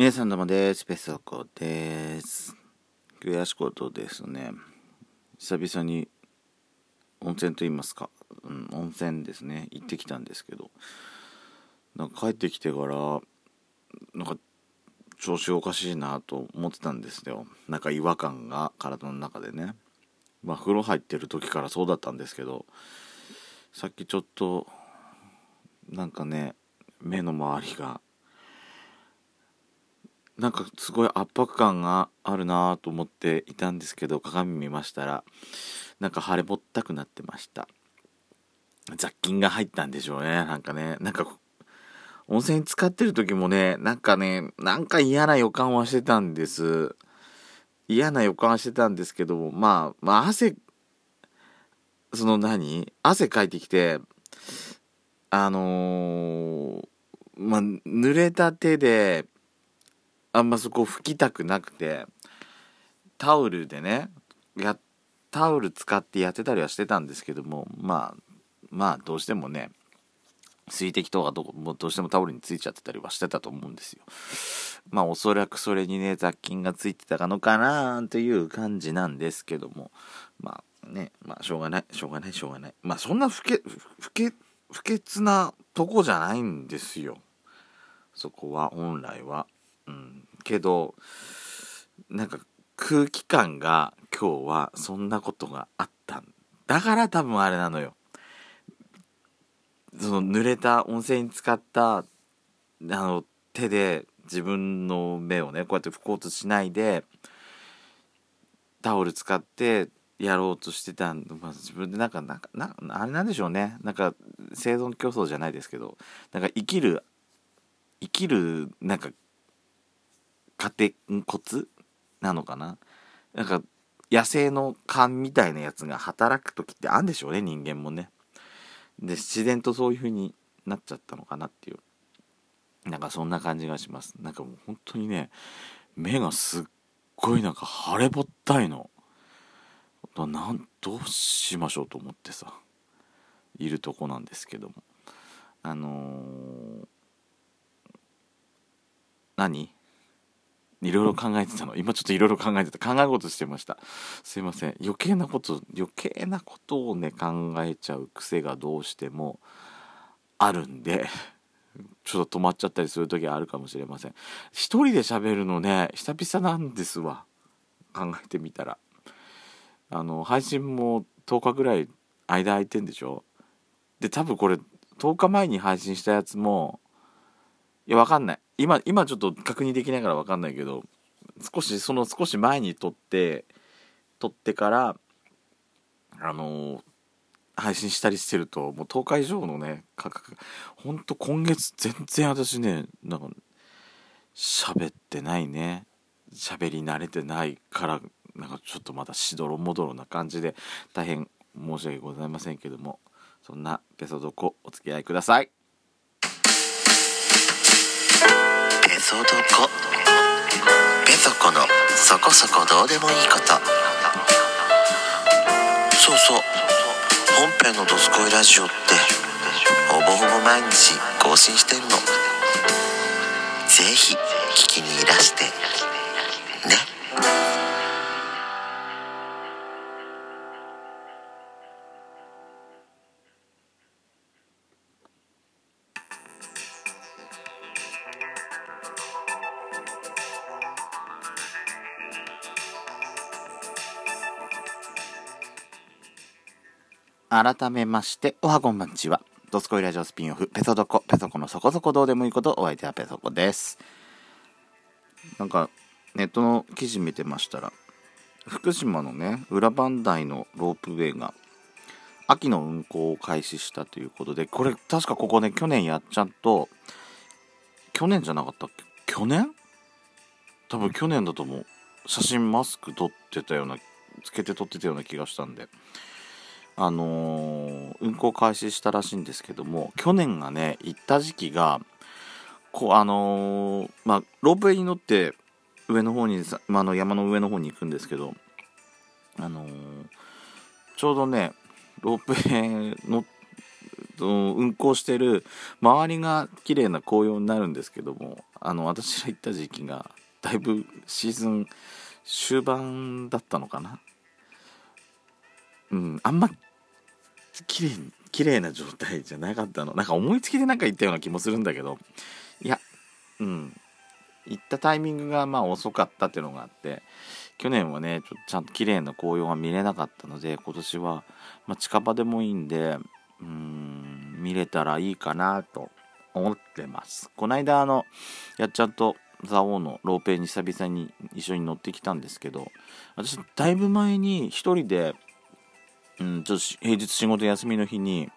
皆さんどうもです。ペソコです。悔しことですね。久々に温泉と言いますか、うん、温泉ですね、行ってきたんですけど、なんか帰ってきてから、なんか調子おかしいなと思ってたんですよ。なんか違和感が体の中でね。まあ風呂入ってる時からそうだったんですけど、さっきちょっと、なんかね、目の周りがなんかすごい圧迫感があるなと思っていたんですけど鏡見ましたらなんか腫れぼったくなってました。雑菌が入ったんでしょうねなんかね。なんか温泉使ってる時もねなんかねなんか嫌な予感はしてたんです。嫌な予感はしてたんですけどまあまあ汗その何？汗かいてきてあのー、まあ濡れた手であんまそこ拭きたくなくてタオルでねやタオル使ってやってたりはしてたんですけどもまあまあどうしてもね水滴とかどもどうしてもタオルについちゃってたりはしてたと思うんですよ。まあおそらくそれにね雑菌がついてたのかなという感じなんですけどもまあねまあしょうがないしょうがないしょうがないまあそんな不潔不潔不潔なとこじゃないんですよそこは本来は。けどなんか空気感が今日はそんなことがあっただから多分あれなのよ。その濡れた温泉に使ったあの手で自分の目をねこうやって拭こうとしないでタオル使ってやろうとしてたん、まあ、自分でなんかなんかなあれなんでしょうね。なんか生存競争じゃないですけどなんか生きる生きるなんか家庭コツなのかな？なんか野生の勘みたいなやつが働く時ってあるんでしょうね人間もね。で自然とそういう風になっちゃったのかなっていう。なんかそんな感じがします。なんかもう本当にね目がすっごいなんか腫れぼったいの。なんどうしましょうと思ってさいるとこなんですけども。あのー、何？いろいろ考えてたの。今ちょっといろいろ考えてた考え事してました。すいません。余計なこと余計なことをね考えちゃう癖がどうしてもあるんでちょっと止まっちゃったりする時はあるかもしれません。一人で喋るのね久々なんですわ。考えてみたら。あの配信も10日ぐらい間空いてんでしょ？で多分これ10日前に配信したやつもいやわかんない今今ちょっと確認できないから分かんないけど少しその少し前に撮って撮ってからあの配信したりしてるともう10日以上のね価格ほんと今月全然私ねなんか喋ってないね喋り慣れてないからなんかちょっとまだしどろもどろな感じで大変申し訳ございませんけどもそんなペソドコお付き合いください。ソドコペソコのそこそこどうでもいいこと。そうそう。本編の「どすこいラジオ」ってほぼほぼ毎日更新してるの。ぜひ聞きにいらして。ね。改めまして、おはこんばんちは。ドスコイラジオスピンオフ、ペソドコ、ペソコのそこそこどうでもいいこと、お相手はペソコです。なんか、ネットの記事見てましたら、福島のね、裏磐梯のロープウェイが、秋の運行を開始したということで、これ確かここね、去年やっちゃうと、去年じゃなかったっけ？去年？多分去年だと思う。写真マスク撮ってたような、つけて撮ってたような気がしたんで、あのー、運行開始したらしいんですけども去年がね行った時期がこうあのー、まあロープウェイに乗って上の方に、まあ、の山の上の方に行くんですけどあのー、ちょうどねロープウェイの運行してる周りが綺麗な紅葉になるんですけどもあの私が行った時期がだいぶシーズン終盤だったのかな。うんあんま綺麗綺麗な状態じゃなかったの。なんか思いつきでなんか言ったような気もするんだけど。いやうん。行ったタイミングがまあ遅かったっていうのがあって去年はねちょちゃんと綺麗な紅葉が見れなかったので今年は、まあ、近場でもいいんでうん見れたらいいかなと思ってます。この間あのやっちゃんと蔵王のローペイに久々に一緒に乗ってきたんですけど私だいぶ前に一人でうん、ちょっと平日仕事休みの日に、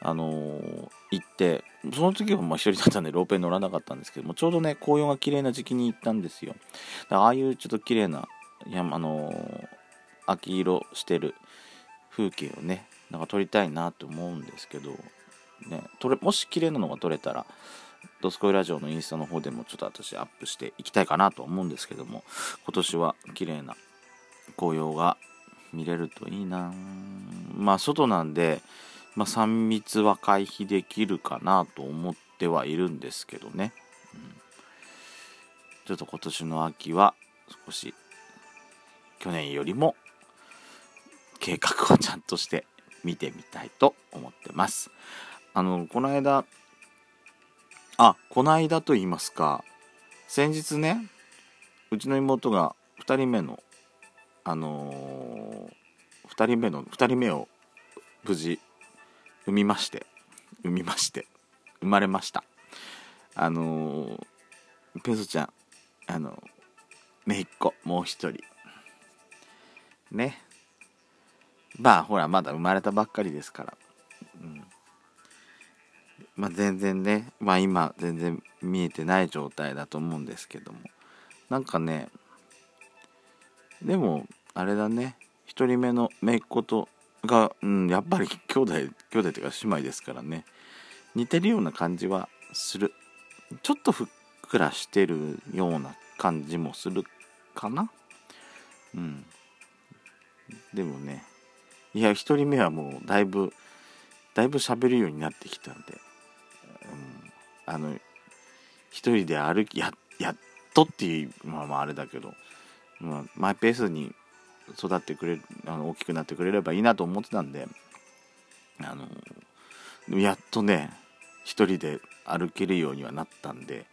あのー、行って、その時はまあ一人だったんでロープウェイ乗らなかったんですけども、ちょうどね、紅葉が綺麗な時期に行ったんですよ。だからああいうちょっと綺麗な、山、あのー、秋色してる風景をね、なんか撮りたいなと思うんですけど、ね、撮れもし綺麗なのが撮れたら、ドスコイラジオのインスタの方でもちょっと私アップしていきたいかなと思うんですけども、今年は綺麗な紅葉が見れるといいな。まあ外なんで、まあ、3密は回避できるかなと思ってはいるんですけどね、うん、ちょっと今年の秋は少し去年よりも計画をちゃんとして見てみたいと思ってます。あのこの間あこの間と言いますか先日ねうちの妹が2人目のあのー、2人目の2人目を無事産みまして産みまして生まれました。あのー、ペソちゃんあのめいっ子もう一人。ね。まあほらまだ生まれたばっかりですから、うん、まあ全然ねまあ今全然見えてない状態だと思うんですけども。なんかねでもあれだね。1人目の姪っ子とが、うん、やっぱり兄弟兄弟というか姉妹ですからね。似てるような感じはする。ちょっとふっくらしてるような感じもするかな。うん。でもね。いや1人目はもうだいぶだいぶ喋るようになってきたんで、うん、あの1人で歩きややっとっていうまあまああれだけど。まあ、マイペースに育ってくれるあの大きくなってくれればいいなと思ってたんであのやっとね一人で歩けるようにはなったんで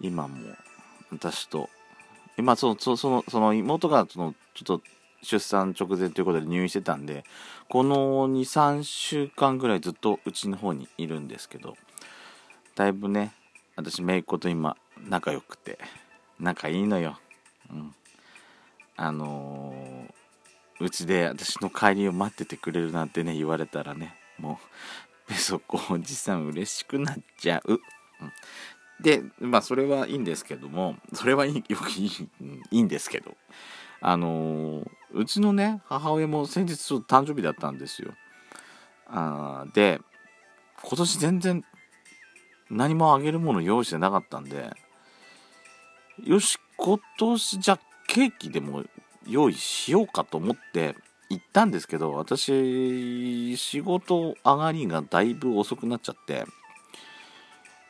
今も私と今そそそのその妹がそのちょっと出産直前ということで入院してたんでこの23週間ぐらいずっとうちの方にいるんですけどだいぶね私姪っ子と今仲良くて仲いいのよ。うんあのうちで私の帰りを待っててくれるなんてね言われたらねもうペソコおじさん嬉しくなっちゃう。うん、でまあそれはいいんですけどもそれはいいよくいいいいんですけどあのうちのね母親も先日ちょっと誕生日だったんですよ。あで今年全然何もあげるもの用意してなかったんでよし今年じゃケーキでも用意しようかと思って行ったんですけど私仕事上がりがだいぶ遅くなっちゃって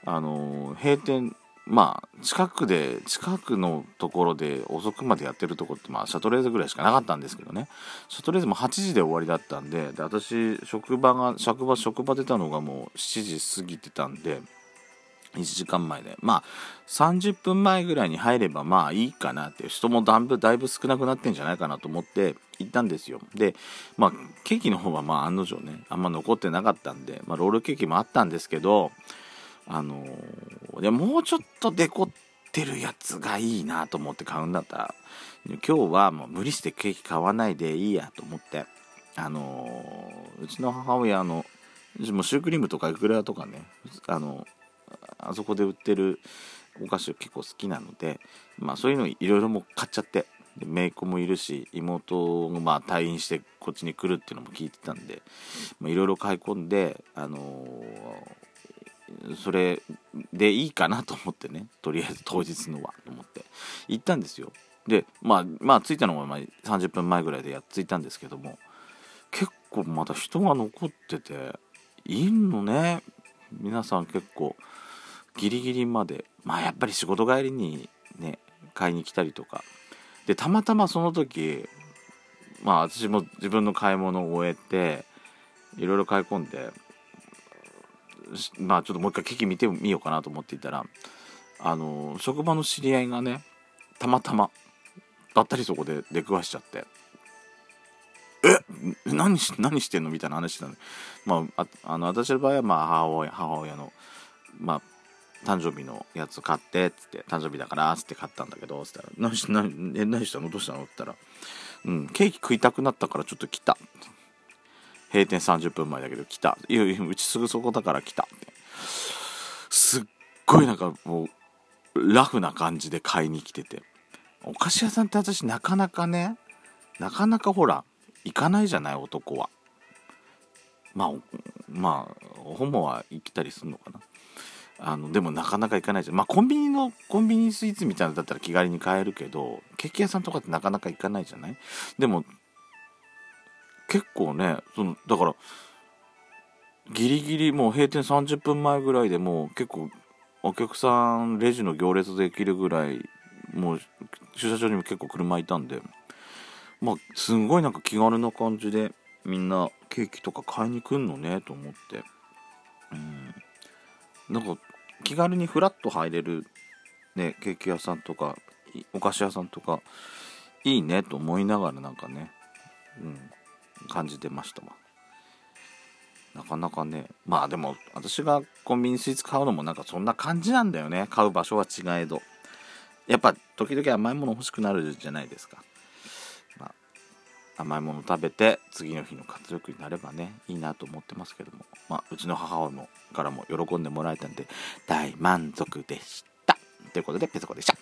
あの閉店まあ近くで近くのところで遅くまでやってるとこってまあシャトレーゼぐらいしかなかったんですけどね。シャトレーゼも8時で終わりだったんでで私職場が職場職場出たのがもう7時過ぎてたんで1時間前で。まあ30分前ぐらいに入ればまあいいかなって人もだいぶだいぶ少なくなってんじゃないかなと思って行ったんですよ。でまあケーキの方はまあ案の定ねあんま残ってなかったんで、まあ、ロールケーキもあったんですけどあのー、でもうちょっとデコってるやつがいいなと思って買うんだったら今日はもう無理してケーキ買わないでいいやと思ってあのー、うちの母親のもシュークリームとかエクレアとかねあのあそこで売ってるお菓子結構好きなので、まあ、そういうのいろいろも買っちゃってで姪っ子もいるし妹がまあ退院してこっちに来るっていうのも聞いてたんでいろいろ買い込んで、あのー、それでいいかなと思ってねとりあえず当日のはと思って行ったんですよ。でまあまあ着いたのがま30分前ぐらいでやっ着いたんですけども結構まだ人が残ってていいのね。皆さん結構ギリギリまでまあやっぱり仕事帰りにね買いに来たりとかでたまたまその時まあ私も自分の買い物を終えていろいろ買い込んでまあちょっともう一回機器見てみようかなと思っていたらあの職場の知り合いがねたまたまばったりそこで出くわしちゃって「え何し何してんの?」みたいな話なんでまああの私の場合はまあ母親母親のまあ誕生日のやつ買ってっつって誕生日だからっつって買ったんだけどっつったら何し何え何したの？どうしたの？って言ったら「うんケーキ食いたくなったからちょっと来た」閉店30分前だけど来た。いやいやうちすぐそこだから来た。ってすっごいなんかもうラフな感じで買いに来てて。お菓子屋さんって私なかなかねなかなかほら行かないじゃない？男は。まあまあホモは行きたりするのかな？あのでもなかなか行かないじゃん。まあコンビニのコンビニスイーツみたいなのだったら気軽に買えるけどケーキ屋さんとかってなかなか行かないじゃない？でも結構ねそのだからギリギリもう閉店30分前ぐらいでもう結構お客さんレジの行列できるぐらいもう駐車場にも結構車いたんでまあすんごいなんか気軽な感じでみんなケーキとか買いに来んのねと思って。うん。なんか気軽にフラッと入れるねケーキ屋さんとかお菓子屋さんとかいいねと思いながらなんかねうん感じてましたわ。なかなかねまあでも私がコンビニスイーツ買うのもなんかそんな感じなんだよね。買う場所は違えど。やっぱ時々甘いもの欲しくなるじゃないですか、甘いもの食べて次の日の活力になればねいいなと思ってますけども、まあ、うちの母親もからも喜んでもらえたんで大満足でした。ということでペソコでした。